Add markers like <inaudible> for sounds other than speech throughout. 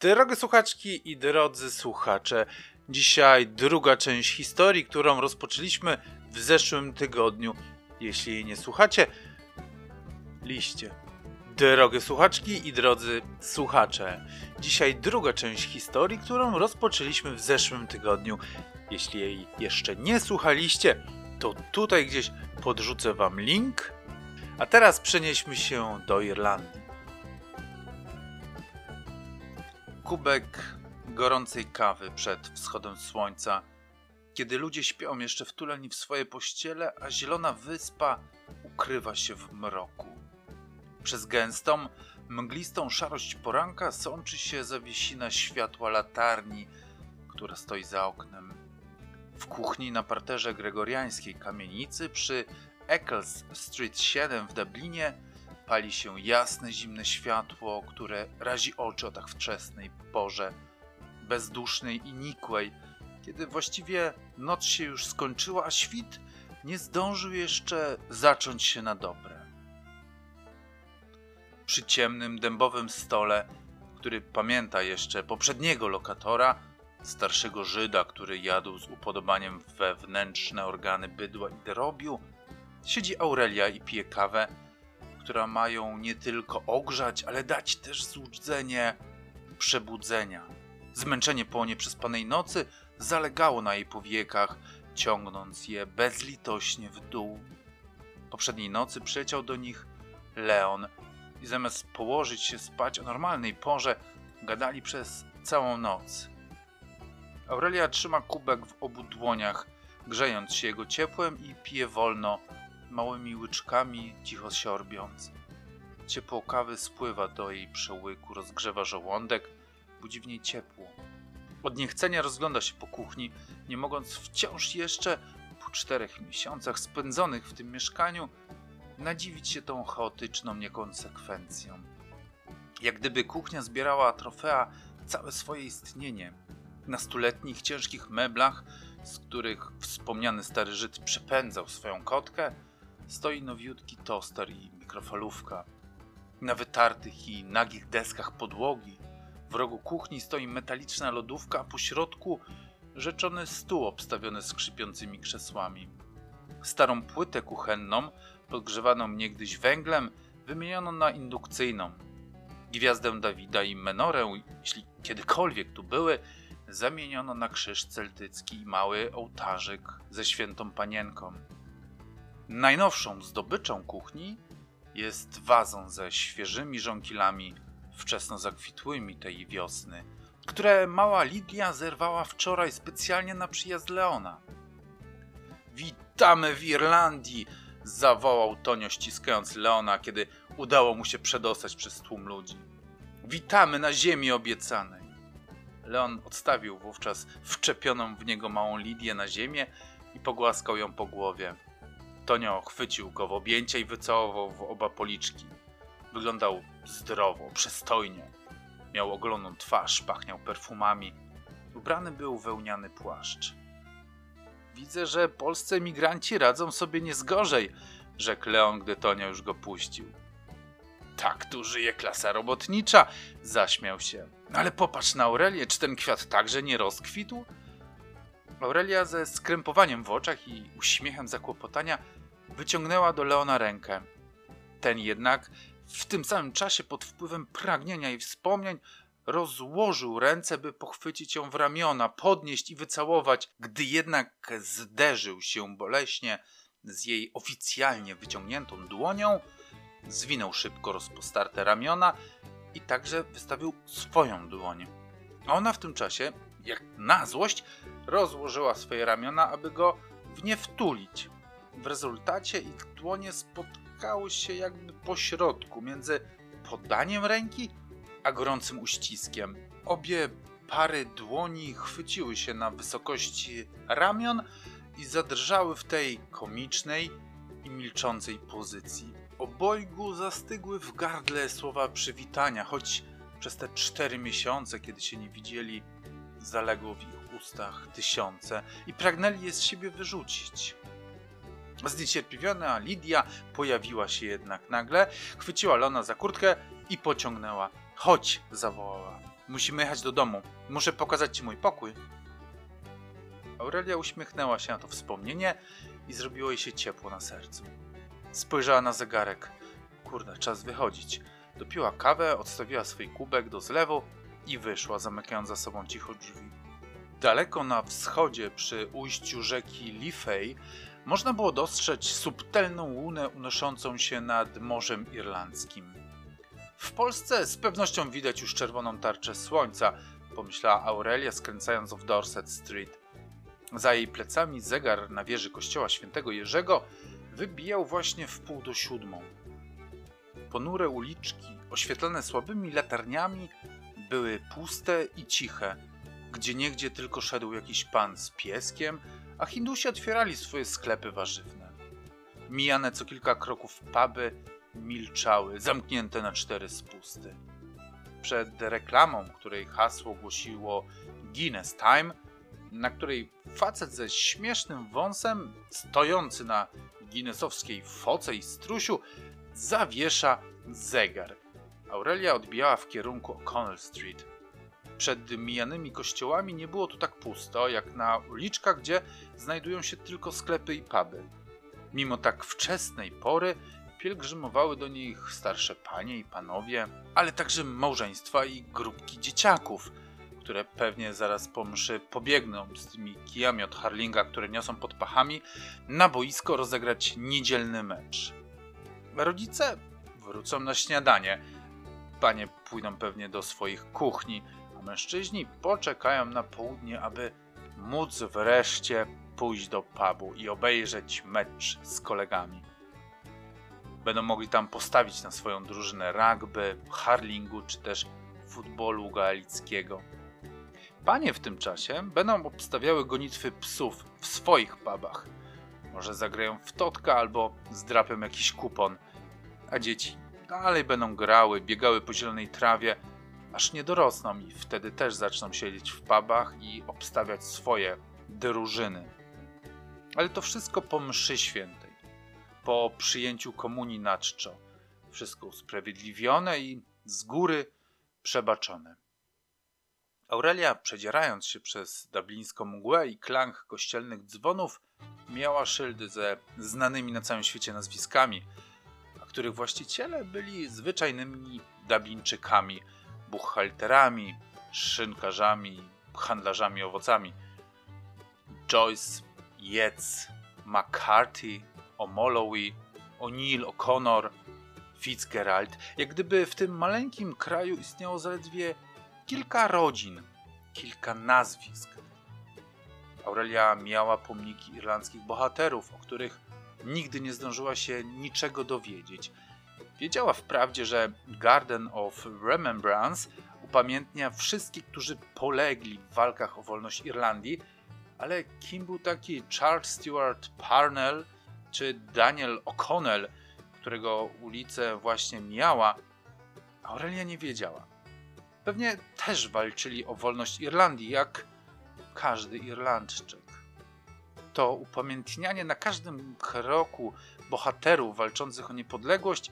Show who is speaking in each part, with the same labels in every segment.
Speaker 1: Drogie słuchaczki i drodzy słuchacze, dzisiaj druga część historii, którą rozpoczęliśmy w zeszłym tygodniu. Jeśli jej nie słuchacie, liście. Drogie słuchaczki i drodzy słuchacze, dzisiaj druga część historii, którą rozpoczęliśmy w zeszłym tygodniu. Jeśli jej jeszcze nie słuchaliście, to tutaj gdzieś podrzucę wam link. A teraz przenieśmy się do Irlandii. Kubek gorącej kawy przed wschodem słońca, kiedy ludzie śpią jeszcze wtuleni w swoje pościele, a zielona wyspa ukrywa się w mroku. Przez gęstą, mglistą szarość poranka sączy się zawiesina światła latarni, która stoi za oknem. W kuchni na parterze gregoriańskiej kamienicy przy Eccles Street 7 w Dublinie pali się jasne, zimne światło, które razi oczy o tak wczesnej porze, bezdusznej i nikłej, kiedy właściwie noc się już skończyła, a świt nie zdążył jeszcze zacząć się na dobre. Przy ciemnym, dębowym stole, który pamięta jeszcze poprzedniego lokatora, starszego Żyda, który jadł z upodobaniem wewnętrzne organy bydła i drobiu, siedzi Aurelia i pije kawę, która mają nie tylko ogrzać, ale dać też złudzenie przebudzenia. Zmęczenie po nieprzespanej nocy zalegało na jej powiekach, ciągnąc je bezlitośnie w dół. Poprzedniej nocy przyleciał do nich Leon i zamiast położyć się spać o normalnej porze, gadali przez całą noc. Aurelia trzyma kubek w obu dłoniach, grzejąc się jego ciepłem i pije wolno, małymi łyczkami, cicho siorbiąc. Ciepło kawy spływa do jej przełyku, rozgrzewa żołądek, budzi w niej ciepło. Od niechcenia rozgląda się po kuchni, nie mogąc wciąż jeszcze, po czterech miesiącach spędzonych w tym mieszkaniu, nadziwić się tą chaotyczną niekonsekwencją. Jak gdyby kuchnia zbierała trofea całe swoje istnienie. Na stuletnich, ciężkich meblach, z których wspomniany stary Żyd przepędzał swoją kotkę, stoi nowiutki toster i mikrofalówka. Na wytartych i nagich deskach podłogi w rogu kuchni stoi metaliczna lodówka, a po środku rzeczony stół obstawiony skrzypiącymi krzesłami. Starą płytę kuchenną, podgrzewaną niegdyś węglem, wymieniono na indukcyjną. Gwiazdę Dawida i menorę, jeśli kiedykolwiek tu były, zamieniono na krzyż celtycki i mały ołtarzyk ze świętą panienką. Najnowszą zdobyczą kuchni jest wazon ze świeżymi żonkilami wczesno zakwitłymi tej wiosny, które mała Lidia zerwała wczoraj specjalnie na przyjazd Leona. Witamy w Irlandii! zawołał Tonio ściskając Leona, kiedy udało mu się przedostać przez tłum ludzi. Witamy na ziemi obiecanej! Leon odstawił wówczas wczepioną w niego małą Lidię na ziemię i pogłaskał ją po głowie. Tonio chwycił go w objęcia i wycałował w oba policzki. Wyglądał zdrowo, przystojnie. Miał ogoloną twarz, pachniał perfumami. Ubrany był wełniany płaszcz. Widzę, że polscy emigranci radzą sobie nie zgorzej, rzekł Leon, gdy Tonia już go puścił. Tak tu żyje klasa robotnicza, zaśmiał się. Ale popatrz na Aurelię, czy ten kwiat także nie rozkwitł? Aurelia ze skrępowaniem w oczach i uśmiechem zakłopotania wyciągnęła do Leona rękę. Ten jednak w tym samym czasie pod wpływem pragnienia i wspomnień rozłożył ręce, by pochwycić ją w ramiona, podnieść i wycałować, gdy jednak zderzył się boleśnie z jej oficjalnie wyciągniętą dłonią, zwinął szybko rozpostarte ramiona i także wystawił swoją dłoń. A ona w tym czasie, jak na złość, rozłożyła swoje ramiona, aby go w nie wtulić. W rezultacie ich dłonie spotkały się jakby po środku między podaniem ręki a gorącym uściskiem. Obie pary dłoni chwyciły się na wysokości ramion i zadrżały w tej komicznej i milczącej pozycji. Obojgu zastygły w gardle słowa przywitania, choć przez te cztery miesiące, kiedy się nie widzieli, zaległo w ich ustach tysiące i pragnęli je z siebie wyrzucić. Zniecierpliwiona Lidia pojawiła się jednak nagle, chwyciła Lona za kurtkę i pociągnęła. Chodź, zawołała. Musimy jechać do domu. Muszę pokazać ci mój pokój. Aurelia uśmiechnęła się na to wspomnienie i zrobiło jej się ciepło na sercu. Spojrzała na zegarek. Kurde, czas wychodzić. Dopiła kawę, odstawiła swój kubek do zlewu i wyszła, zamykając za sobą cicho drzwi. Daleko na wschodzie, przy ujściu rzeki Liffey, można było dostrzec subtelną łunę unoszącą się nad Morzem Irlandzkim. W Polsce z pewnością widać już czerwoną tarczę słońca, pomyślała Aurelia, skręcając w Dorset Street. Za jej plecami zegar na wieży kościoła świętego Jerzego wybijał właśnie w pół do siódmą. Ponure uliczki, oświetlone słabymi latarniami, były puste i ciche, gdzie niegdzie tylko szedł jakiś pan z pieskiem, a Hindusi otwierali swoje sklepy warzywne. Mijane co kilka kroków puby milczały, zamknięte na cztery spusty. Przed reklamą, której hasło głosiło Guinness Time, na której facet ze śmiesznym wąsem, stojący na guinnessowskiej foce i strusiu, zawiesza zegar. Aurelia odbijała w kierunku O'Connell Street. Przed mijanymi kościołami nie było tu tak pusto, jak na uliczkach, gdzie znajdują się tylko sklepy i puby. Mimo tak wczesnej pory pielgrzymowały do nich starsze panie i panowie, ale także małżeństwa i grupki dzieciaków, które pewnie zaraz po mszy pobiegną z tymi kijami od Harlinga, które niosą pod pachami, na boisko rozegrać niedzielny mecz. Rodzice wrócą na śniadanie. Panie pójdą pewnie do swoich kuchni, mężczyźni poczekają na południe, aby móc wreszcie pójść do pubu i obejrzeć mecz z kolegami. Będą mogli tam postawić na swoją drużynę rugby, harlingu czy też futbolu galickiego. Panie w tym czasie będą obstawiały gonitwy psów w swoich pubach. Może zagrają w totka albo zdrapią jakiś kupon, a dzieci dalej będą grały, biegały po zielonej trawie, aż nie dorosną i wtedy też zaczną siedzieć w pubach i obstawiać swoje drużyny. Ale to wszystko po mszy świętej, po przyjęciu komunii na czczo. Wszystko usprawiedliwione i z góry przebaczone. Aurelia, przedzierając się przez dublińską mgłę i klang kościelnych dzwonów, miała szyldy ze znanymi na całym świecie nazwiskami, a których właściciele byli zwyczajnymi Dublińczykami, buchhalterami, szynkarzami, handlarzami owocami. Joyce, Yates, McCarthy, O'Malloway, O'Neill, O'Connor, Fitzgerald, jak gdyby w tym maleńkim kraju istniało zaledwie kilka rodzin, kilka nazwisk. Aurelia miała pomniki irlandzkich bohaterów, o których nigdy nie zdążyła się niczego dowiedzieć. Wiedziała wprawdzie, że Garden of Remembrance upamiętnia wszystkich, którzy polegli w walkach o wolność Irlandii, ale kim był taki Charles Stewart Parnell czy Daniel O'Connell, którego ulicę właśnie miała, Aurelia nie wiedziała. Pewnie też walczyli o wolność Irlandii, jak każdy Irlandczyk. To upamiętnianie na każdym kroku bohaterów walczących o niepodległość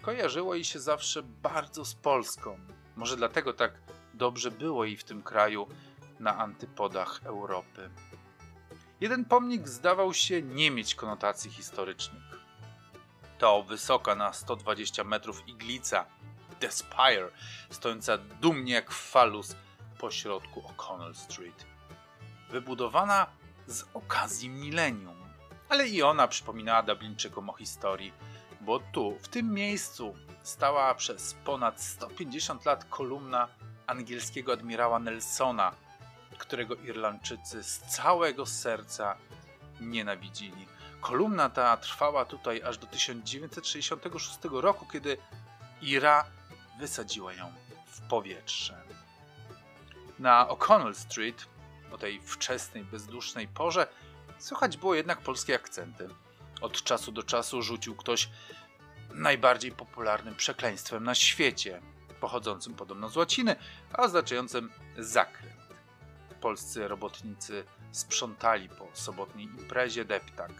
Speaker 1: kojarzyło jej się zawsze bardzo z Polską. Może dlatego tak dobrze było jej w tym kraju na antypodach Europy. Jeden pomnik zdawał się nie mieć konotacji historycznych. To wysoka na 120 metrów iglica The Spire, stojąca dumnie jak falus pośrodku O'Connell Street. Wybudowana z okazji milenium, ale i ona przypominała Dublińczykom o historii, bo tu, w tym miejscu, stała przez ponad 150 lat kolumna angielskiego admirała Nelsona, którego Irlandczycy z całego serca nienawidzili. Kolumna ta trwała tutaj aż do 1966 roku, kiedy Ira wysadziła ją w powietrze. Na O'Connell Street, o tej wczesnej, bezdusznej porze, słychać było jednak polskie akcenty. Od czasu do czasu rzucił ktoś najbardziej popularnym przekleństwem na świecie, pochodzącym podobno z łaciny, a oznaczającym zakręt. Polscy robotnicy sprzątali po sobotniej imprezie deptak.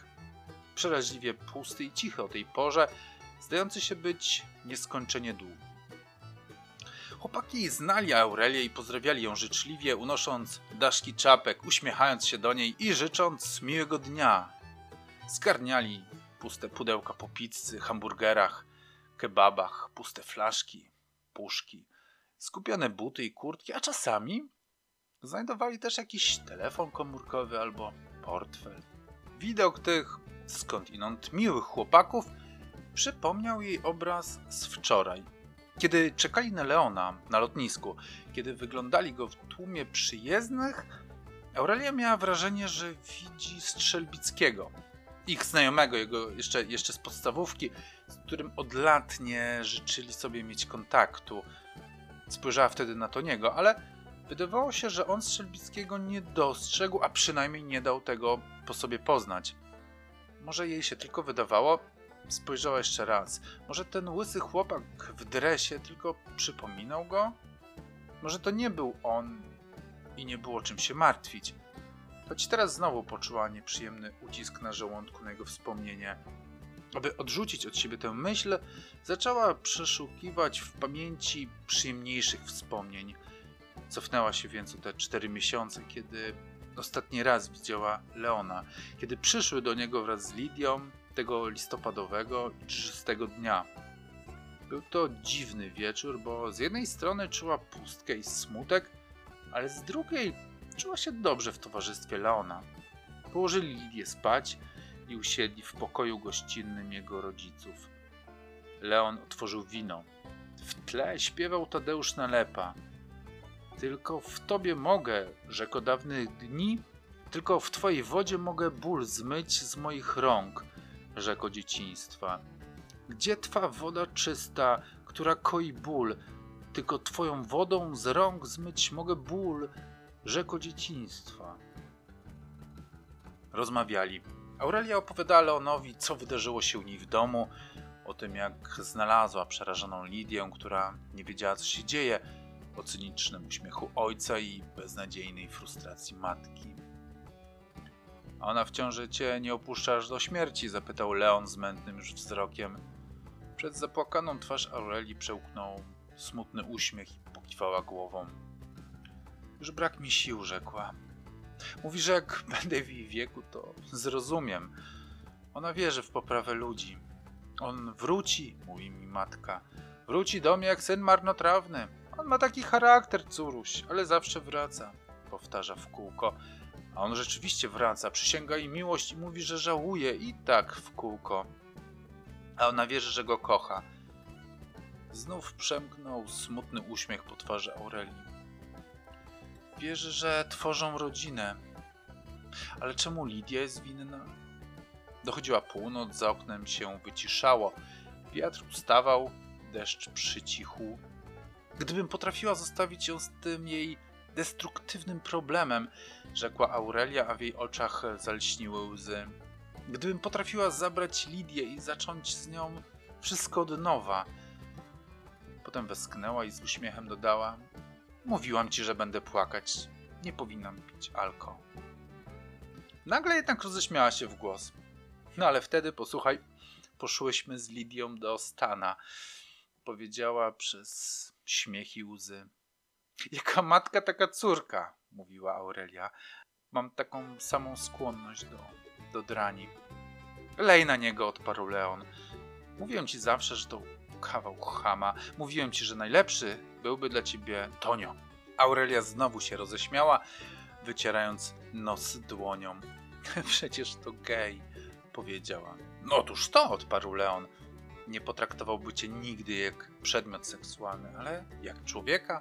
Speaker 1: Przeraźliwie pusty i cichy o tej porze, zdający się być nieskończenie długi. Chłopaki znali Aurelię i pozdrawiali ją życzliwie, unosząc daszki czapek, uśmiechając się do niej i życząc miłego dnia. Zgarniali puste pudełka po pizzy, hamburgerach, kebabach, puste flaszki, puszki, skupione buty i kurtki, a czasami znajdowali też jakiś telefon komórkowy albo portfel. Widok tych skądinąd miłych chłopaków przypomniał jej obraz z wczoraj. Kiedy czekali na Leona na lotnisku, kiedy wyglądali go w tłumie przyjezdnych, Aurelia miała wrażenie, że widzi Strzelbickiego, ich znajomego, jego jeszcze, jeszcze z podstawówki, z którym od lat nie życzyli sobie mieć kontaktu. Spojrzała wtedy na Toniego, ale wydawało się, że on Strzelbickiego nie dostrzegł, a przynajmniej nie dał tego po sobie poznać. Może jej się tylko wydawało, spojrzała jeszcze raz. Może ten łysy chłopak w dresie tylko przypominał go? Może to nie był on i nie było czym się martwić. Choć teraz znowu poczuła nieprzyjemny ucisk na żołądku na jego wspomnienie. Aby odrzucić od siebie tę myśl, zaczęła przeszukiwać w pamięci przyjemniejszych wspomnień. Cofnęła się więc o te cztery miesiące, kiedy ostatni raz widziała Leona, kiedy przyszły do niego wraz z Lidią tego listopadowego i czystego dnia. Był to dziwny wieczór, bo z jednej strony czuła pustkę i smutek, ale z drugiej czuła się dobrze w towarzystwie Leona. Położyli Lidię spać i usiedli w pokoju gościnnym jego rodziców. Leon otworzył wino. W tle śpiewał Tadeusz Nalepa. Tylko w tobie mogę, rzeko dawnych dni, tylko w twojej wodzie mogę ból zmyć z moich rąk, rzeko dzieciństwa. Gdzie twa woda czysta, która koi ból, tylko twoją wodą z rąk zmyć mogę ból, rzeko dzieciństwa. Rozmawiali. Aurelia opowiadała Leonowi, co wydarzyło się u niej w domu, o tym, jak znalazła przerażoną Lidię, która nie wiedziała, co się dzieje, o cynicznym uśmiechu ojca i beznadziejnej frustracji matki. A ona wciąż cię nie opuszcza aż do śmierci? zapytał Leon z mętnym już wzrokiem. Przed zapłakaną twarz Aurelii przełknął smutny uśmiech i pokiwała głową. Już brak mi sił, rzekła. Mówi, że jak <laughs> będę w jej wieku, to zrozumiem. Ona wierzy w poprawę ludzi. On wróci, mówi mi matka. Wróci do mnie jak syn marnotrawny. On ma taki charakter, córuś, ale zawsze wraca, powtarza w kółko. A on rzeczywiście wraca, przysięga jej miłość i mówi, że żałuje i tak w kółko. A ona wierzy, że go kocha. Znów przemknął smutny uśmiech po twarzy Aurelii. Wierzy, że tworzą rodzinę. Ale czemu Lidia jest winna? Dochodziła północ, za oknem się wyciszało. Wiatr ustawał, deszcz przycichł. Gdybym potrafiła zostawić ją z tym jej destruktywnym problemem, rzekła Aurelia, a w jej oczach zalśniły łzy. Gdybym potrafiła zabrać Lidię i zacząć z nią wszystko od nowa. Potem westchnęła i z uśmiechem dodała: Mówiłam ci, że będę płakać. Nie powinnam pić alko. Nagle jednak roześmiała się w głos. No ale wtedy, posłuchaj, poszłyśmy z Lidią do Stana. Powiedziała przez śmiech i łzy. Jaka matka, taka córka, mówiła Aurelia. Mam taką samą skłonność do, do drani. Lej na niego, odparł Leon. Mówiłem ci zawsze, że to kawał chama. Mówiłem ci, że najlepszy byłby dla ciebie Tonio. Aurelia znowu się roześmiała, wycierając nos dłonią. <laughs> Przecież to gej, powiedziała. No otóż to, odparł Leon. Nie potraktowałby cię nigdy jak przedmiot seksualny, ale jak człowieka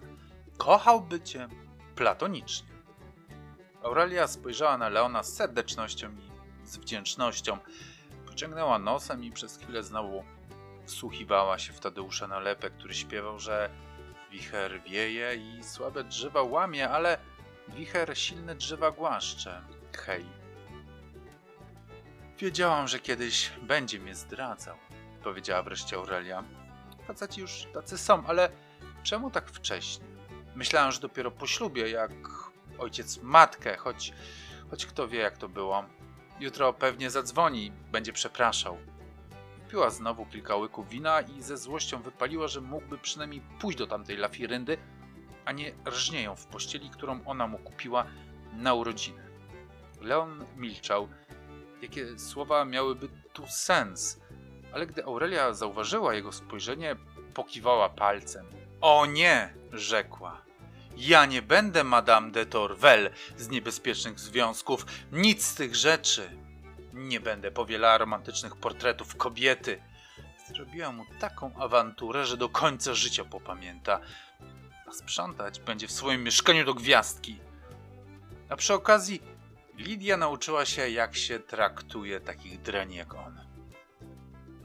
Speaker 1: kochałby cię platonicznie. Aurelia spojrzała na Leona z serdecznością i z wdzięcznością. Pociągnęła nosem i przez chwilę znowu wsłuchiwała się w Tadeusza Nalepę, który śpiewał, że wicher wieje i słabe drzewa łamie, ale wicher silne drzewa głaszcze. Hej. Wiedziałam, że kiedyś będzie mnie zdradzał, powiedziała wreszcie Aurelia. Faceci już tacy są, ale czemu tak wcześnie? Myślałam, że dopiero po ślubie, jak ojciec matkę, choć, choć kto wie jak to było. Jutro pewnie zadzwoni, będzie przepraszał. Wypiła znowu kilka łyków wina i ze złością wypaliła, że mógłby przynajmniej pójść do tamtej lafiryndy, a nie rżnie ją w pościeli, którą ona mu kupiła na urodziny. Leon milczał. Jakie słowa miałyby tu sens? Ale gdy Aurelia zauważyła jego spojrzenie, pokiwała palcem. O nie, rzekła. Ja nie będę Madame de Torvel z niebezpiecznych związków, nic z tych rzeczy. Nie będę powielała romantycznych portretów kobiety. Zrobiła mu taką awanturę, że do końca życia popamięta. A sprzątać będzie w swoim mieszkaniu do gwiazdki. A przy okazji Lidia nauczyła się, jak się traktuje takich drani jak on.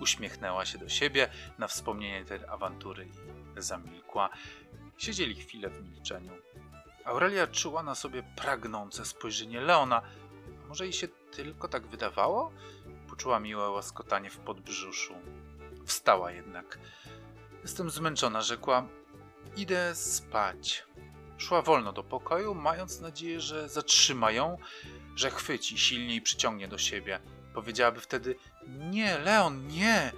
Speaker 1: Uśmiechnęła się do siebie na wspomnienie tej awantury i zamilkła. Siedzieli chwilę w milczeniu. Aurelia czuła na sobie pragnące spojrzenie Leona. Może jej się tylko tak wydawało? Poczuła miłe łaskotanie w podbrzuszu. Wstała jednak. Jestem zmęczona, rzekła. Idę spać. Szła wolno do pokoju, mając nadzieję, że zatrzyma ją, że chwyci, silniej przyciągnie do siebie. Powiedziałaby wtedy: Nie, Leon, nie!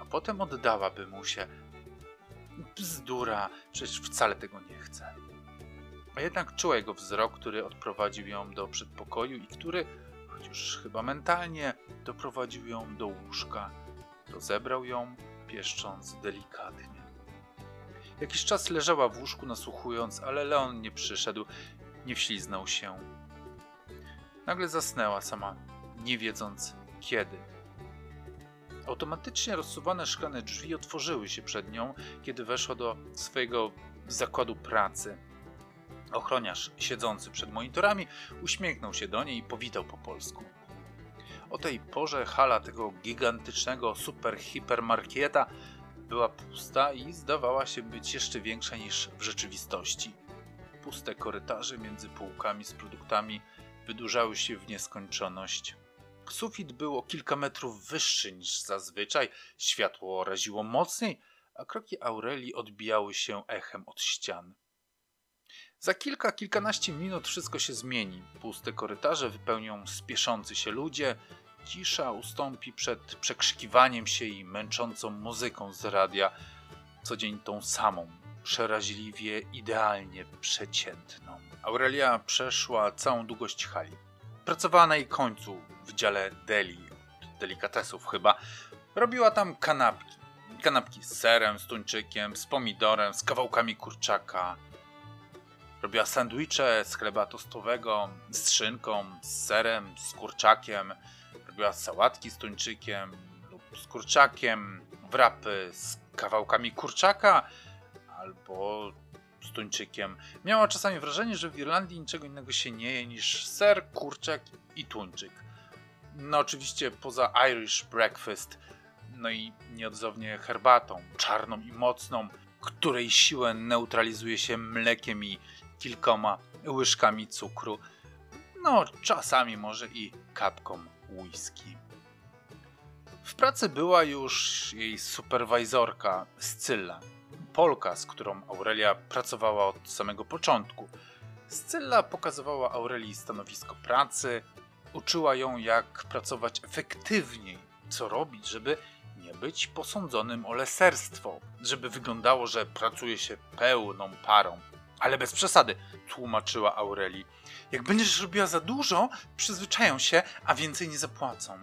Speaker 1: A potem oddałaby mu się. Bzdura, przecież wcale tego nie chce. A jednak czuła jego wzrok, który odprowadził ją do przedpokoju i który, choć już chyba mentalnie, doprowadził ją do łóżka. Rozebrał ją, pieszcząc delikatnie. Jakiś czas leżała w łóżku nasłuchując, ale Leon nie przyszedł, nie wśliznął się. Nagle zasnęła sama, nie wiedząc kiedy. Automatycznie rozsuwane szklane drzwi otworzyły się przed nią, kiedy weszła do swojego zakładu pracy. Ochroniarz siedzący przed monitorami uśmiechnął się do niej i powitał po polsku. O tej porze hala tego gigantycznego super hipermarkieta była pusta i zdawała się być jeszcze większa niż w rzeczywistości. Puste korytarze między półkami z produktami wydłużały się w nieskończoność. Sufit był o kilka metrów wyższy niż zazwyczaj, światło raziło mocniej, a kroki Aurelii odbijały się echem od ścian. Za kilka, kilkanaście minut wszystko się zmieni. Puste korytarze wypełnią spieszący się ludzie, cisza ustąpi przed przekrzykiwaniem się i męczącą muzyką z radia, co dzień tą samą, przeraźliwie, idealnie przeciętną. Aurelia przeszła całą długość hali. Pracowała na jej końcu, w dziale deli, od delikatesów chyba. Robiła tam kanapki. Kanapki z serem, z tuńczykiem, z pomidorem, z kawałkami kurczaka. Robiła sandwicze z chleba tostowego, z szynką, z serem, z kurczakiem. Robiła sałatki z tuńczykiem lub z kurczakiem, wrapy z kawałkami kurczaka albo z tuńczykiem. Miała czasami wrażenie, że w Irlandii niczego innego się nie je niż ser, kurczak i tuńczyk. No oczywiście poza Irish breakfast, no i nieodzownie herbatą, czarną i mocną, której siłę neutralizuje się mlekiem i kilkoma łyżkami cukru. No, czasami może i kapką whisky. W pracy była już jej superwajzorka Scylla, Polka, z którą Aurelia pracowała od samego początku. Scylla pokazywała Aurelii stanowisko pracy, uczyła ją jak pracować efektywniej, co robić, żeby nie być posądzonym o leserstwo, żeby wyglądało, że pracuje się pełną parą. Ale bez przesady, tłumaczyła Aurelii. Jak będziesz robiła za dużo, przyzwyczają się, a więcej nie zapłacą.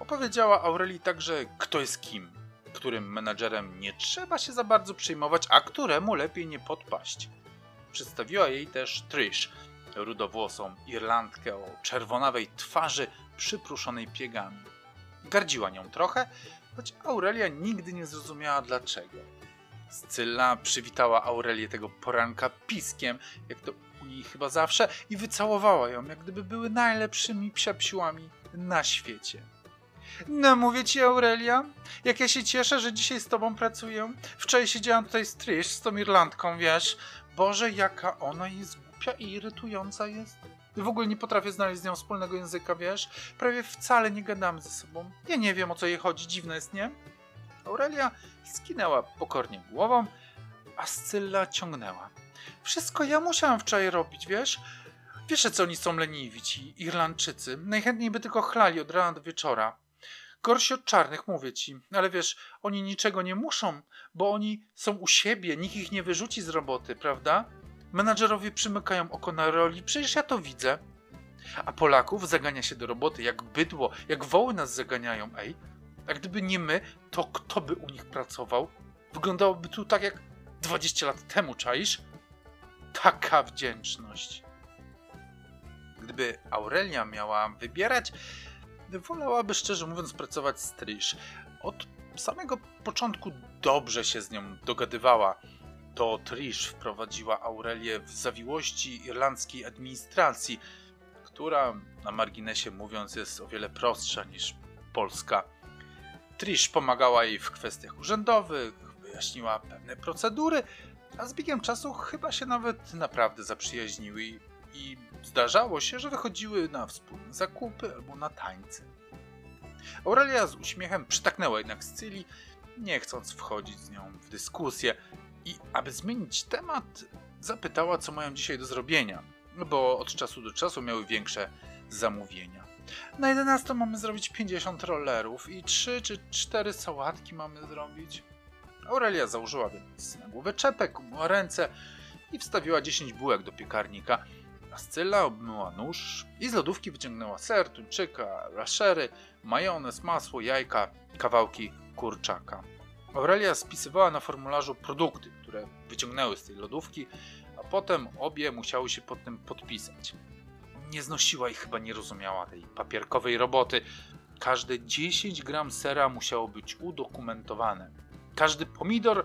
Speaker 1: Opowiedziała Aurelii także, kto jest kim, którym menadżerem nie trzeba się za bardzo przejmować, a któremu lepiej nie podpaść. Przedstawiła jej też Trish, rudowłosą Irlandkę o czerwonawej twarzy przypruszonej piegami. Gardziła nią trochę, choć Aurelia nigdy nie zrozumiała dlaczego. Scylla przywitała Aurelię tego poranka piskiem, jak to u niej chyba zawsze, i wycałowała ją, jak gdyby były najlepszymi psiapsiłami na świecie. No mówię ci Aurelia, jak ja się cieszę, że dzisiaj z tobą pracuję. Wczoraj siedziałam tutaj z Trish, z tą Irlandką, wiesz. Boże, jaka ona jest głupia i irytująca jest. W ogóle nie potrafię znaleźć z nią wspólnego języka, wiesz. Prawie wcale nie gadamy ze sobą. Ja nie wiem o co jej chodzi, dziwne jest, nie? Aurelia skinęła pokornie głową, a Scylla ciągnęła. Wszystko ja musiałam wczoraj robić, wiesz? Wiesz, co oni są leniwi, ci Irlandczycy. Najchętniej by tylko chlali od rana do wieczora. Gorsi od czarnych, mówię ci. Ale wiesz, oni niczego nie muszą, bo oni są u siebie, nikt ich nie wyrzuci z roboty, prawda? Menadżerowie przymykają oko na roli, przecież ja to widzę. A Polaków zagania się do roboty jak bydło, jak woły nas zaganiają, ej. A gdyby nie my, to kto by u nich pracował? Wyglądałoby tu tak jak 20 lat temu, czaisz? Taka wdzięczność. Gdyby Aurelia miała wybierać, wolałaby szczerze mówiąc pracować z Trish. Od samego początku dobrze się z nią dogadywała. To Trish wprowadziła Aurelię w zawiłości irlandzkiej administracji, która na marginesie mówiąc jest o wiele prostsza niż polska. Trish pomagała jej w kwestiach urzędowych, wyjaśniła pewne procedury, a z biegiem czasu chyba się nawet naprawdę zaprzyjaźniły i, zdarzało się, że wychodziły na wspólne zakupy albo na tańce. Aurelia z uśmiechem przytaknęła jednak Scyli, nie chcąc wchodzić z nią w dyskusję i aby zmienić temat, zapytała, co mają dzisiaj do zrobienia, bo od czasu do czasu miały większe zamówienia. Na 11 mamy zrobić 50 rollerów i 3 czy 4 sałatki mamy zrobić. Aurelia założyła więc na głowę czepek, umyła ręce i wstawiła 10 bułek do piekarnika, a Scylla obmyła nóż i z lodówki wyciągnęła ser, tuńczyka, raszery, majonez, masło, jajka, kawałki kurczaka. Aurelia spisywała na formularzu produkty, które wyciągnęły z tej lodówki, a potem obie musiały się pod tym podpisać. Nie znosiła i chyba nie rozumiała tej papierkowej roboty. Każde 10 gram sera musiało być udokumentowane. Każdy pomidor,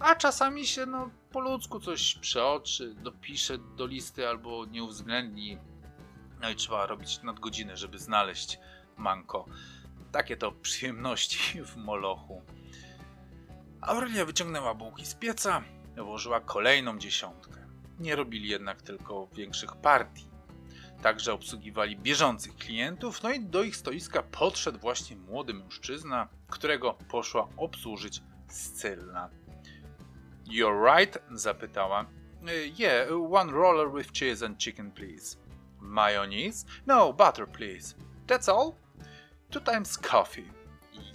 Speaker 1: a czasami się no, po ludzku coś przeoczy, dopisze do listy albo nie uwzględni. No i trzeba robić nadgodziny, żeby znaleźć manko. Takie to przyjemności w molochu. Aurelia wyciągnęła bułki z pieca, włożyła kolejną dziesiątkę. Nie robili jednak tylko większych partii. Także obsługiwali bieżących klientów, no i do ich stoiska podszedł właśnie młody mężczyzna, którego poszła obsłużyć Scylla. You're right? zapytała. Yeah, one roller with cheese and chicken, please. Mayonnaise? No, butter, please. That's all? Two times coffee.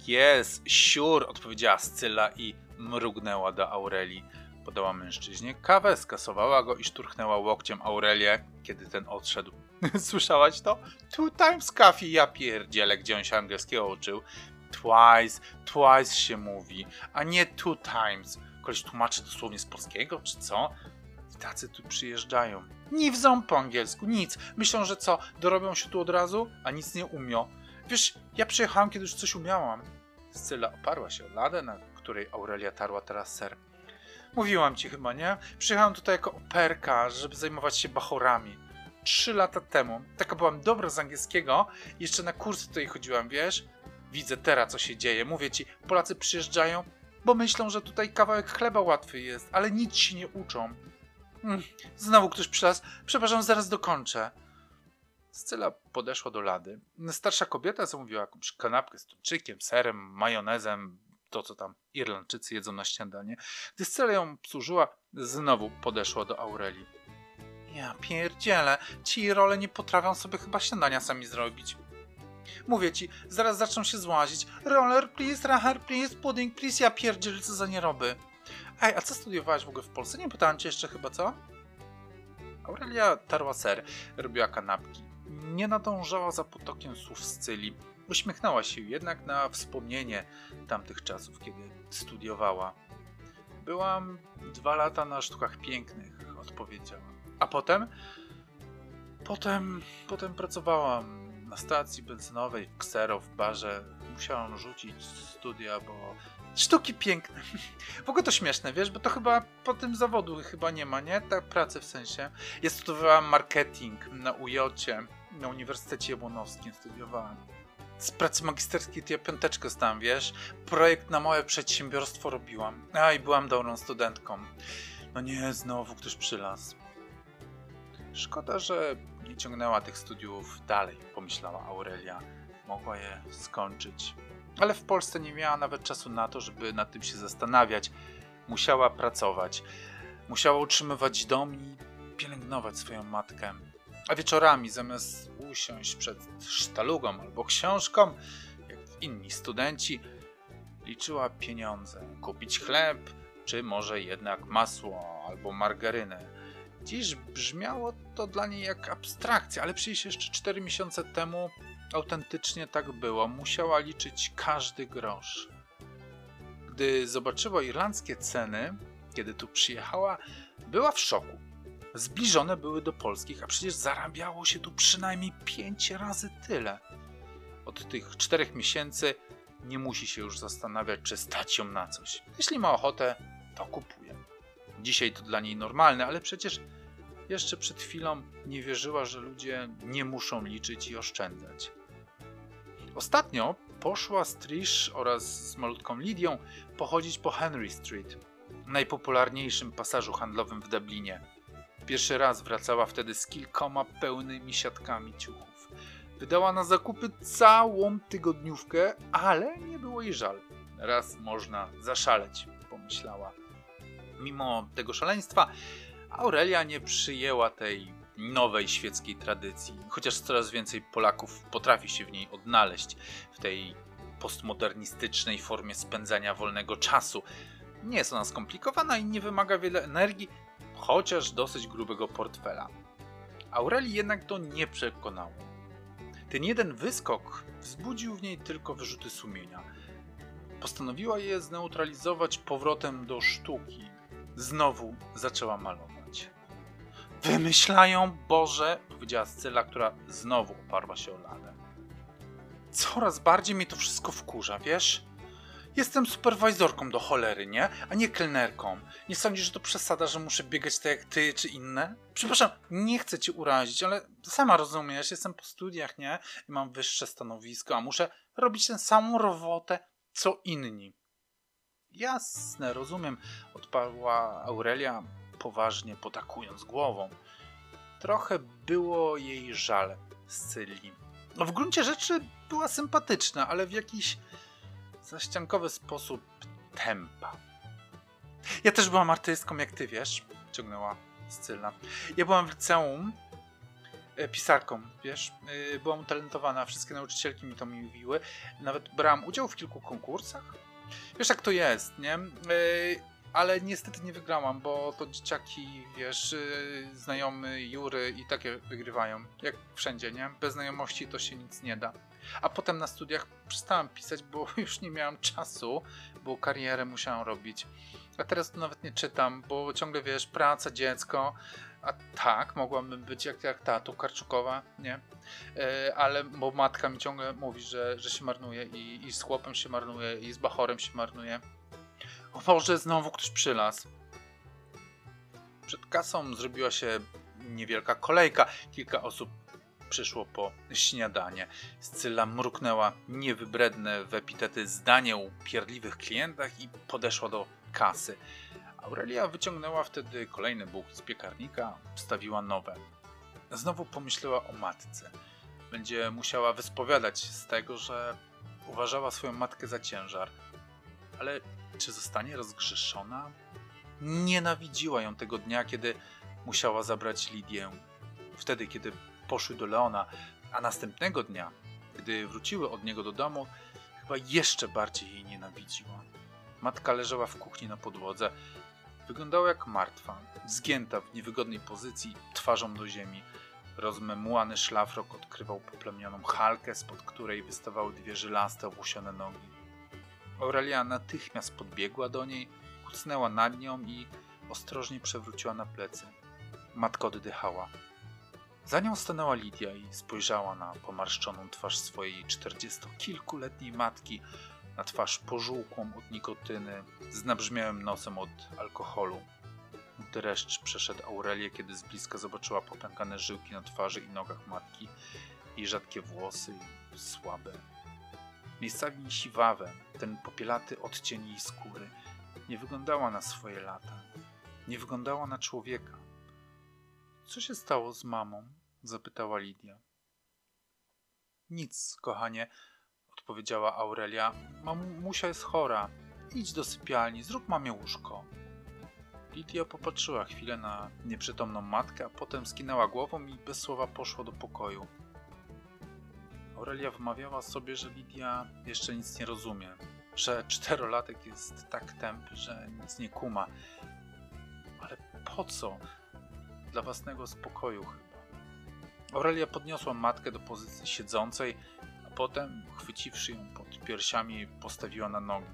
Speaker 1: Yes, sure, odpowiedziała Scylla i mrugnęła do Aurelii. Podała mężczyźnie kawę, skasowała go i szturchnęła łokciem Aurelię, kiedy ten odszedł. <laughs> Słyszałaś to? Two times coffee, ja pierdzielę, gdzie on się angielskiego uczył. Twice, twice się mówi, a nie two times. Koleś tłumaczy dosłownie z polskiego, czy co? I tacy tu przyjeżdżają. Nie wzą po angielsku, nic. Myślą, że co, dorobią się tu od razu, a nic nie umią. Wiesz, ja przyjechałam, kiedy już coś umiałam. Scylla oparła się o ladę, na której Aurelia tarła teraz ser. Mówiłam ci chyba, nie? Przyjechałam tutaj jako operka, żeby zajmować się bachorami. Trzy lata temu. Taka byłam dobra z angielskiego. Jeszcze na kursy tutaj chodziłam, wiesz? Widzę teraz, co się dzieje. Mówię ci, Polacy przyjeżdżają, bo myślą, że tutaj kawałek chleba łatwy jest, ale nic się nie uczą. Mm, znowu ktoś przylazł. Przepraszam, zaraz dokończę. Scyla podeszła do lady. Starsza kobieta zamówiła jakąś kanapkę z tuńczykiem, serem, majonezem, to co tam Irlandczycy jedzą na śniadanie. Gdy Scyla ją obsłużyła, znowu podeszła do Aurelii. Ja pierdzielę, ci role nie potrafią sobie chyba śniadania sami zrobić. Mówię ci, zaraz zaczną się złazić. Roller, please, raher, please, pudding, please, ja pierdzielę, co za nieroby. Ej, a co studiowałaś w ogóle w Polsce? Nie pytałem cię jeszcze chyba, co? Aurelia tarła ser, robiła kanapki. Nie nadążała za potokiem słów Scyli. Uśmiechnęła się jednak na wspomnienie tamtych czasów, kiedy studiowała. Byłam dwa lata na sztukach pięknych, odpowiedziała. A potem? Potem, potem pracowałam na stacji benzynowej, w Ksero, w barze. Musiałam rzucić studia, bo sztuki piękne. <laughs> W ogóle to śmieszne, wiesz, bo to chyba po tym zawodu chyba nie ma, nie? Tak pracy w sensie. Ja studiowałam marketing na UJ, na Uniwersytecie Jablonowskim studiowałam. Z pracy magisterskiej to ja piąteczkę stałam, wiesz? Projekt na małe przedsiębiorstwo robiłam. A i byłam dobrą studentką. No nie, znowu ktoś przylazł. Szkoda, że nie ciągnęła tych studiów dalej, pomyślała Aurelia. Mogła je skończyć. Ale w Polsce nie miała nawet czasu na to, żeby nad tym się zastanawiać. Musiała pracować. Musiała utrzymywać dom i pielęgnować swoją matkę. A wieczorami, zamiast usiąść przed sztalugą albo książką, jak inni studenci, liczyła pieniądze. Kupić chleb, czy może jednak masło albo margarynę. Dziś brzmiało to dla niej jak abstrakcja, ale przecież jeszcze 4 miesiące temu autentycznie tak było. Musiała liczyć każdy grosz. Gdy zobaczyła irlandzkie ceny, kiedy tu przyjechała, była w szoku. Zbliżone były do polskich, a przecież zarabiało się tu przynajmniej 5 razy tyle. Od tych czterech miesięcy nie musi się już zastanawiać, czy stać ją na coś. Jeśli ma ochotę, to kupuje. Dzisiaj to dla niej normalne, ale przecież jeszcze przed chwilą nie wierzyła, że ludzie nie muszą liczyć i oszczędzać. Ostatnio poszła z Trish oraz z malutką Lidią pochodzić po Henry Street, najpopularniejszym pasażu handlowym w Dublinie. Pierwszy raz wracała wtedy z kilkoma pełnymi siatkami ciuchów. Wydała na zakupy całą tygodniówkę, ale nie było jej żal. Raz można zaszaleć, pomyślała. Mimo tego szaleństwa, Aurelia nie przyjęła tej nowej świeckiej tradycji, chociaż coraz więcej Polaków potrafi się w niej odnaleźć, w tej postmodernistycznej formie spędzania wolnego czasu. Nie jest ona skomplikowana i nie wymaga wiele energii, chociaż dosyć grubego portfela. Aurelii jednak to nie przekonało. Ten jeden wyskok wzbudził w niej tylko wyrzuty sumienia. Postanowiła je zneutralizować powrotem do sztuki. Znowu zaczęła malować. Wymyślają, Boże, powiedziała Scylla, która znowu oparła się o ladę. Coraz bardziej mnie to wszystko wkurza, wiesz? Jestem superwajzorką do cholery, nie? A nie kelnerką. Nie sądzisz, że to przesada, że muszę biegać tak jak ty czy inne? Przepraszam, nie chcę cię urazić, ale sama rozumiesz, jestem po studiach, nie? I mam wyższe stanowisko, a muszę robić tę samą robotę, co inni. Jasne, rozumiem, odparła Aurelia, poważnie potakując głową. Trochę było jej żal Scylli. No w gruncie rzeczy była sympatyczna, ale w jakiś zaściankowy sposób tempa. Ja też byłam artystką, jak ty wiesz, ciągnęła Scylla. Ja byłam w liceum e, pisarką, wiesz, e, byłam utalentowana, wszystkie nauczycielki mi to mówiły. Nawet brałam udział w kilku konkursach. Wiesz jak to jest, nie? E, ale niestety nie wygrałam, bo to dzieciaki, wiesz, znajomy, jury i takie wygrywają, jak wszędzie, nie? Bez znajomości to się nic nie da. A potem na studiach przestałem pisać, bo <laughs> już nie miałem czasu, bo karierę musiałem robić. A teraz to nawet nie czytam, bo ciągle wiesz, praca, dziecko. A tak, mogłabym być jak, jak tatu Karczukowa, nie? E, ale bo matka mi ciągle mówi, że, że się marnuje i, i z chłopem się marnuje, i z bachorem się marnuje. O Boże, znowu ktoś przylazł. Przed kasą zrobiła się niewielka kolejka. Kilka osób przyszło po śniadanie. Scylla mruknęła niewybredne w epitety zdanie o pierdliwych klientach i podeszła do kasy. Aurelia wyciągnęła wtedy kolejne bułki z piekarnika, wstawiła nowe. Znowu pomyślała o matce. Będzie musiała wyspowiadać z tego, że uważała swoją matkę za ciężar. Ale czy zostanie rozgrzeszona? Nienawidziła ją tego dnia, kiedy musiała zabrać Lidię. Wtedy, kiedy poszły do Leona, a następnego dnia, gdy wróciły od niego do domu, chyba jeszcze bardziej jej nienawidziła. Matka leżała w kuchni na podłodze. Wyglądała jak martwa, zgięta w niewygodnej pozycji, twarzą do ziemi. Rozmemłany szlafrok odkrywał poplemnioną halkę, spod której wystawały dwie żylaste, owłosione nogi. Aurelia natychmiast podbiegła do niej, kucnęła nad nią i ostrożnie przewróciła na plecy. Matka oddychała. Za nią stanęła Lidia i spojrzała na pomarszczoną twarz swojej czterdziestokilkuletniej matki, na twarz pożółkłą od nikotyny, z nabrzmiałym nosem od alkoholu. Dreszcz przeszedł Aurelię, kiedy z bliska zobaczyła popękane żyłki na twarzy i nogach matki, i rzadkie włosy, słabe. Miejscami siwawe, ten popielaty odcień jej skóry. Nie wyglądała na swoje lata. Nie wyglądała na człowieka. Co się stało z mamą? zapytała Lidia. Nic, kochanie, odpowiedziała Aurelia. Mamusia jest chora. Idź do sypialni, zrób mamie łóżko. Lidia popatrzyła chwilę na nieprzytomną matkę, a potem skinęła głową i bez słowa poszła do pokoju. Aurelia wmawiała sobie, że Lidia jeszcze nic nie rozumie, że czterolatek jest tak tępy, że nic nie kuma. Ale po co? Dla własnego spokoju chyba. Aurelia podniosła matkę do pozycji siedzącej, potem, chwyciwszy ją pod piersiami, postawiła na nogi.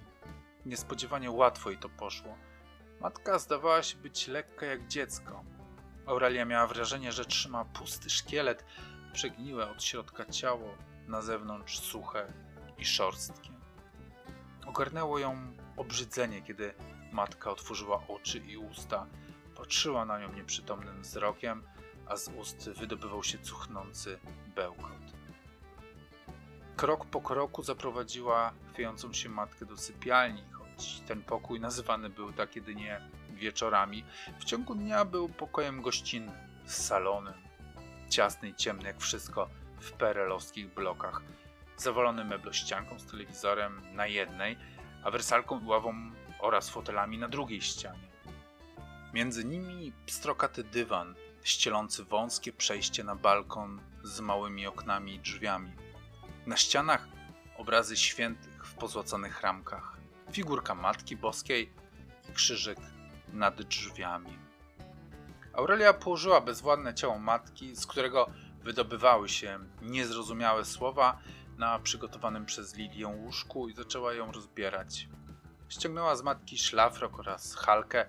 Speaker 1: Niespodziewanie łatwo jej to poszło. Matka zdawała się być lekka jak dziecko. Aurelia miała wrażenie, że trzyma pusty szkielet, przegniłe od środka ciało, na zewnątrz suche i szorstkie. Ogarnęło ją obrzydzenie, kiedy matka otworzyła oczy i usta. Patrzyła na nią nieprzytomnym wzrokiem, a z ust wydobywał się cuchnący bełkot. Krok po kroku zaprowadziła chwiejącą się matkę do sypialni, choć ten pokój nazywany był tak jedynie wieczorami. W ciągu dnia był pokojem gościnnym, z salonem, ciasny i ciemny jak wszystko w perelowskich blokach, zawalony meblościanką z telewizorem na jednej, a wersalką i ławą oraz fotelami na drugiej ścianie. Między nimi pstrokaty dywan, ścielący wąskie przejście na balkon z małymi oknami i drzwiami. Na ścianach obrazy świętych w pozłacanych ramkach, figurka Matki Boskiej i krzyżyk nad drzwiami. Aurelia położyła bezwładne ciało matki, z którego wydobywały się niezrozumiałe słowa na przygotowanym przez Lidię łóżku i zaczęła ją rozbierać. Ściągnęła z matki szlafrok oraz halkę,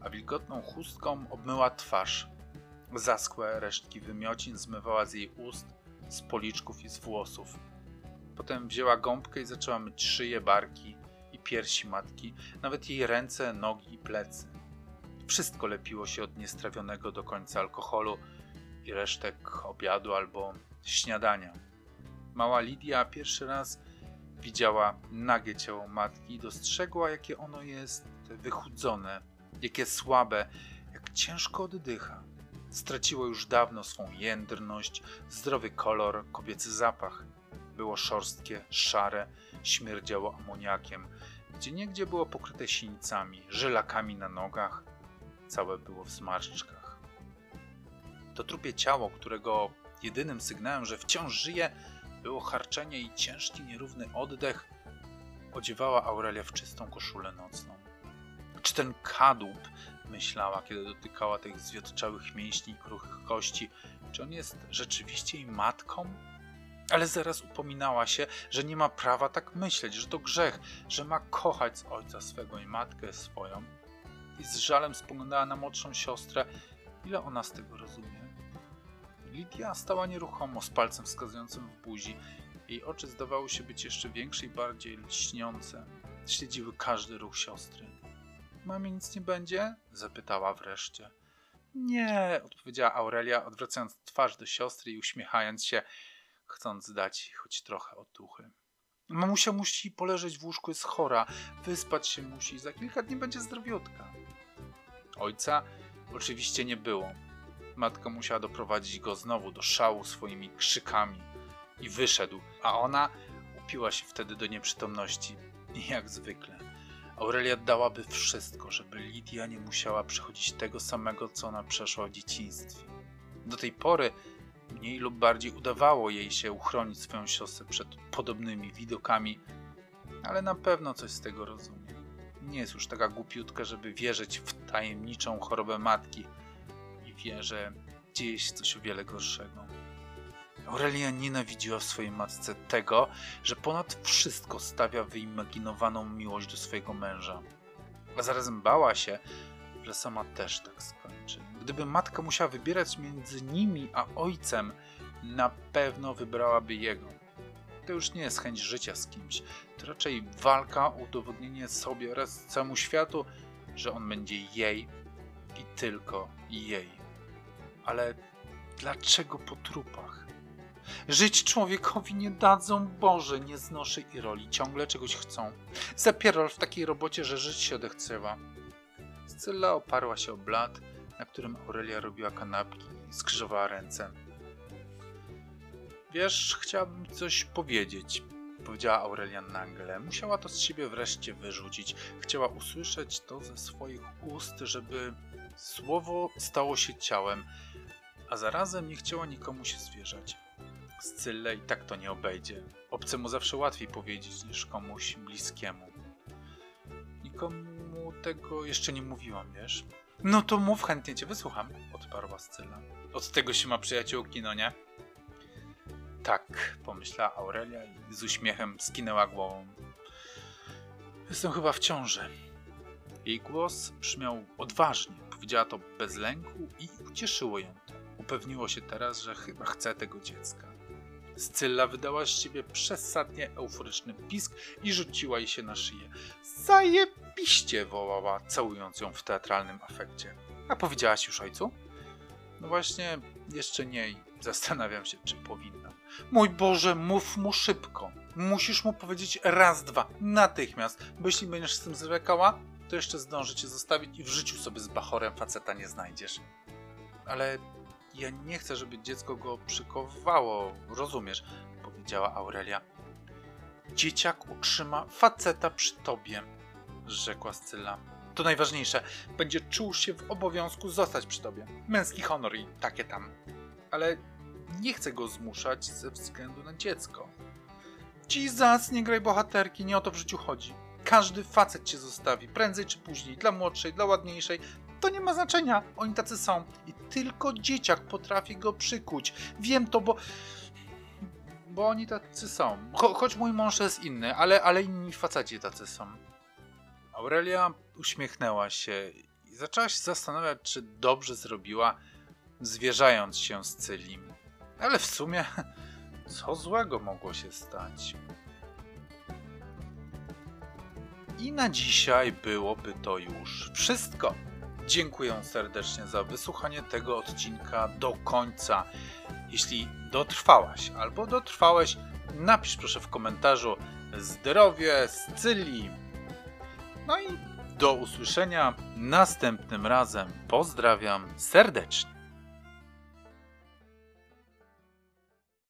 Speaker 1: a wilgotną chustką obmyła twarz. Zaschłe resztki wymiocin zmywała z jej ust, z policzków i z włosów. Potem wzięła gąbkę i zaczęła myć szyję, barki i piersi matki, nawet jej ręce, nogi i plecy. Wszystko lepiło się od niestrawionego do końca alkoholu i resztek obiadu albo śniadania. Mała Lidia pierwszy raz widziała nagie ciało matki i dostrzegła, jakie ono jest wychudzone, jakie słabe, jak ciężko oddycha. Straciło już dawno swą jędrność, zdrowy kolor, kobiecy zapach. Było szorstkie, szare, śmierdziało amoniakiem, gdzie niegdzie było pokryte sinicami, żylakami na nogach, całe było w zmarszczkach. To trupie ciało, którego jedynym sygnałem, że wciąż żyje, było harczenie i ciężki, nierówny oddech, odziewała Aurelia w czystą koszulę nocną. Czy ten kadłub, myślała, kiedy dotykała tych zwiotczałych mięśni i kruchych kości, czy on jest rzeczywiście jej matką? Ale zaraz upominała się, że nie ma prawa tak myśleć, że to grzech, że ma kochać z ojca swego i matkę swoją. I z żalem spoglądała na młodszą siostrę, ile ona z tego rozumie. Lidia stała nieruchomo, z palcem wskazującym w buzi. Jej oczy zdawały się być jeszcze większe i bardziej lśniące. Śledziły każdy ruch siostry. Mamie nic nie będzie? zapytała wreszcie. Nie, odpowiedziała Aurelia, odwracając twarz do siostry i uśmiechając się, chcąc dać choć trochę otuchy. Mamusia musi poleżeć w łóżku, jest chora, wyspać się musi, za kilka dni będzie zdrowiutka. Ojca oczywiście nie było. Matka musiała doprowadzić go znowu do szału swoimi krzykami i wyszedł, a ona upiła się wtedy do nieprzytomności, jak zwykle. Aurelia dałaby wszystko, żeby Lidia nie musiała przechodzić tego samego, co ona przeszła w dzieciństwie. Do tej pory mniej lub bardziej udawało jej się uchronić swoją siostrę przed podobnymi widokami, ale na pewno coś z tego rozumie. Nie jest już taka głupiutka, żeby wierzyć w tajemniczą chorobę matki i wie, że dzieje się coś o wiele gorszego. Aurelia nienawidziła w swojej matce tego, że ponad wszystko stawia wyimaginowaną miłość do swojego męża. A zarazem bała się, że sama też tak skończy. Gdyby matka musiała wybierać między nimi a ojcem, na pewno wybrałaby jego. To już nie jest chęć życia z kimś, to raczej walka, udowodnienie sobie oraz całemu światu, że on będzie jej i tylko jej. Ale dlaczego po trupach? Żyć człowiekowi nie dadzą, Boże, nie znoszę i roli, ciągle czegoś chcą. Zapierol w takiej robocie, że żyć się odechciewa. Scylla oparła się o blat, na którym Aurelia robiła kanapki i skrzyżowała ręce. Wiesz, chciałabym coś powiedzieć, powiedziała Aurelia nagle. Musiała to z siebie wreszcie wyrzucić. Chciała usłyszeć to ze swoich ust, żeby słowo stało się ciałem, a zarazem nie chciała nikomu się zwierzać. Scyle i tak to nie obejdzie. Obcemu zawsze łatwiej powiedzieć niż komuś bliskiemu. Nikomu tego jeszcze nie mówiłam, wiesz? No to mów, chętnie cię wysłucham, odparła Scylla. Od tego się ma przyjaciółki, no nie? Tak, pomyślała Aurelia i z uśmiechem skinęła głową. Jestem chyba w ciąży. Jej głos brzmiał odważnie, powiedziała to bez lęku i ucieszyło ją to. Upewniło się teraz, że chyba chce tego dziecka. Scylla wydała z siebie przesadnie euforyczny pisk i rzuciła jej się na szyję. Zajebiście wołała, całując ją w teatralnym afekcie. A powiedziałaś już ojcu? No właśnie, jeszcze nie i zastanawiam się, czy powinnam. Mój Boże, mów mu szybko. Musisz mu powiedzieć raz, dwa, natychmiast, bo jeśli będziesz z tym zwlekała, to jeszcze zdąży cię zostawić i w życiu sobie z bachorem faceta nie znajdziesz. Ale ja nie chcę, żeby dziecko go przykowało, rozumiesz? Powiedziała Aurelia. Dzieciak utrzyma faceta przy tobie, rzekła Scylla. To najważniejsze, będzie czuł się w obowiązku zostać przy tobie. Męski honor i takie tam. Ale nie chcę go zmuszać ze względu na dziecko. Jesus, nie graj bohaterki, nie o to w życiu chodzi. Każdy facet cię zostawi, prędzej czy później, dla młodszej, dla ładniejszej. To nie ma znaczenia, oni tacy są. I tylko dzieciak potrafi go przykuć. Wiem to, bo... Bo oni tacy są. Cho choć mój mąż jest inny, ale, ale inni faceci tacy są. Aurelia uśmiechnęła się i zaczęła się zastanawiać, czy dobrze zrobiła, zwierzając się z Cyli. Ale w sumie, <laughs> co złego mogło się stać? I na dzisiaj byłoby to już wszystko. Dziękuję serdecznie za wysłuchanie tego odcinka do końca. Jeśli dotrwałaś albo dotrwałeś, napisz proszę w komentarzu zdrowie Scyli. No i do usłyszenia następnym razem. Pozdrawiam serdecznie.